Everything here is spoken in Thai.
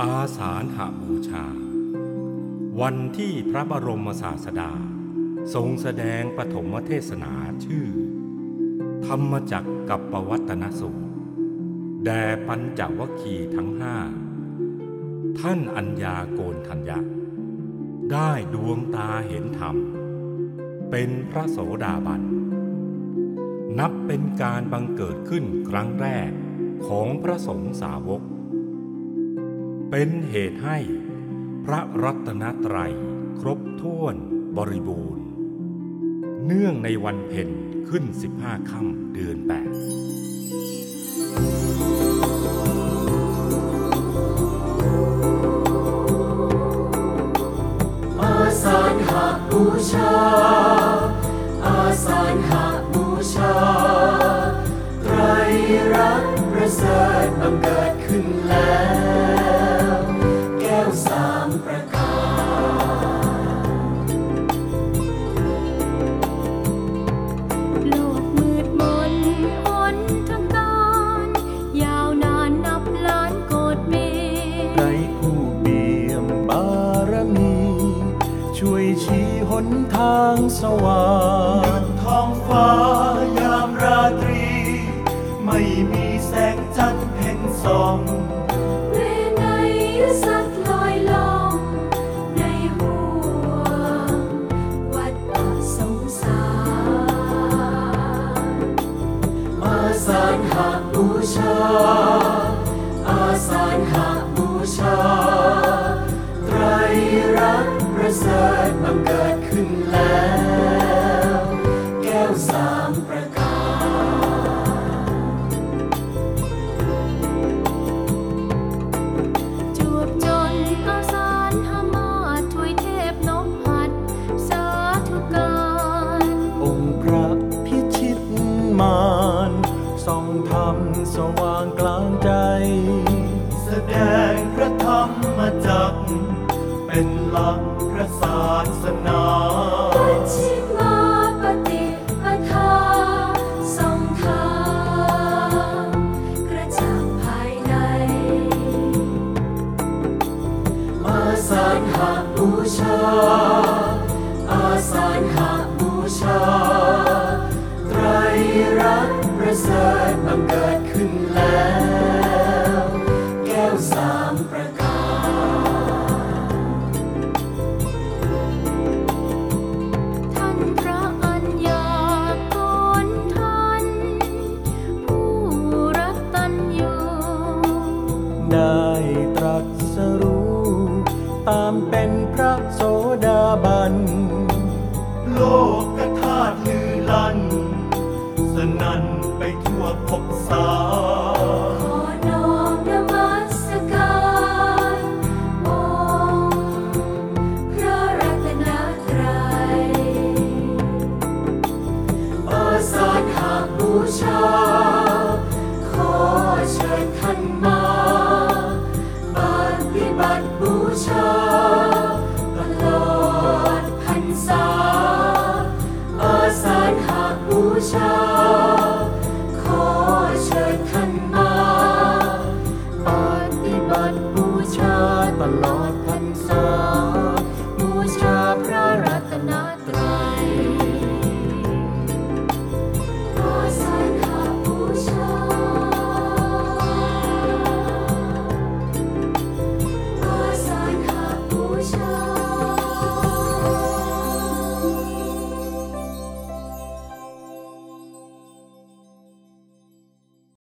อาสาฬหาบูชา วันที่พระบรมศาสดา ทรงแสดงปฐมเทศนาชื่อ ธรรมจักกับปวัตนสูตรแด่ปัญจวัคคีทั้งห้า ท่านอัญญาโกนทัญญะ ได้ดวงตาเห็นธรรม เป็นพระโสดาบัน นับเป็นการบังเกิดขึ้นครั้งแรก ของพระสงฆ์สาวก เป็นเหตุให้พระรัตนตรัยครบถ้วนบริบูรณ์ เนื่องในวันเพ็ญขึ้น 15ค่ำเดือน8อาสานหาบูชา บังเกิดขึ้นแล้ว แก้วสามประการโลกมืดมนหนทางการ ยาวนานนับล้านโกดเมตรไรผู้เบี่ยมบารมี ช่วยชี้หนทางสว่างท้องฟ้ายามราตรี ไม่มี ชา อาสานหาบูชา ไตรรักษณ์ประเสริฐบังเกิดขึ้นแล้ว ว่างกลางใจ แสดงพระธรรมจักรเป็นหลักพระศาสนาปัจฉิมาปฏิปทาทรงทางกระจ่างภายใน อาสานหาบูชา อาสานหาบูชา ไตรรักษณ์ประเสริฐบังเกิดขึ้น แล้วแก้วสามประการท่านพระอัญญาโกนทันผู้รักตัญญูได้ตรัสรู้ ตามเป็นพระโสดาบัน โลก ด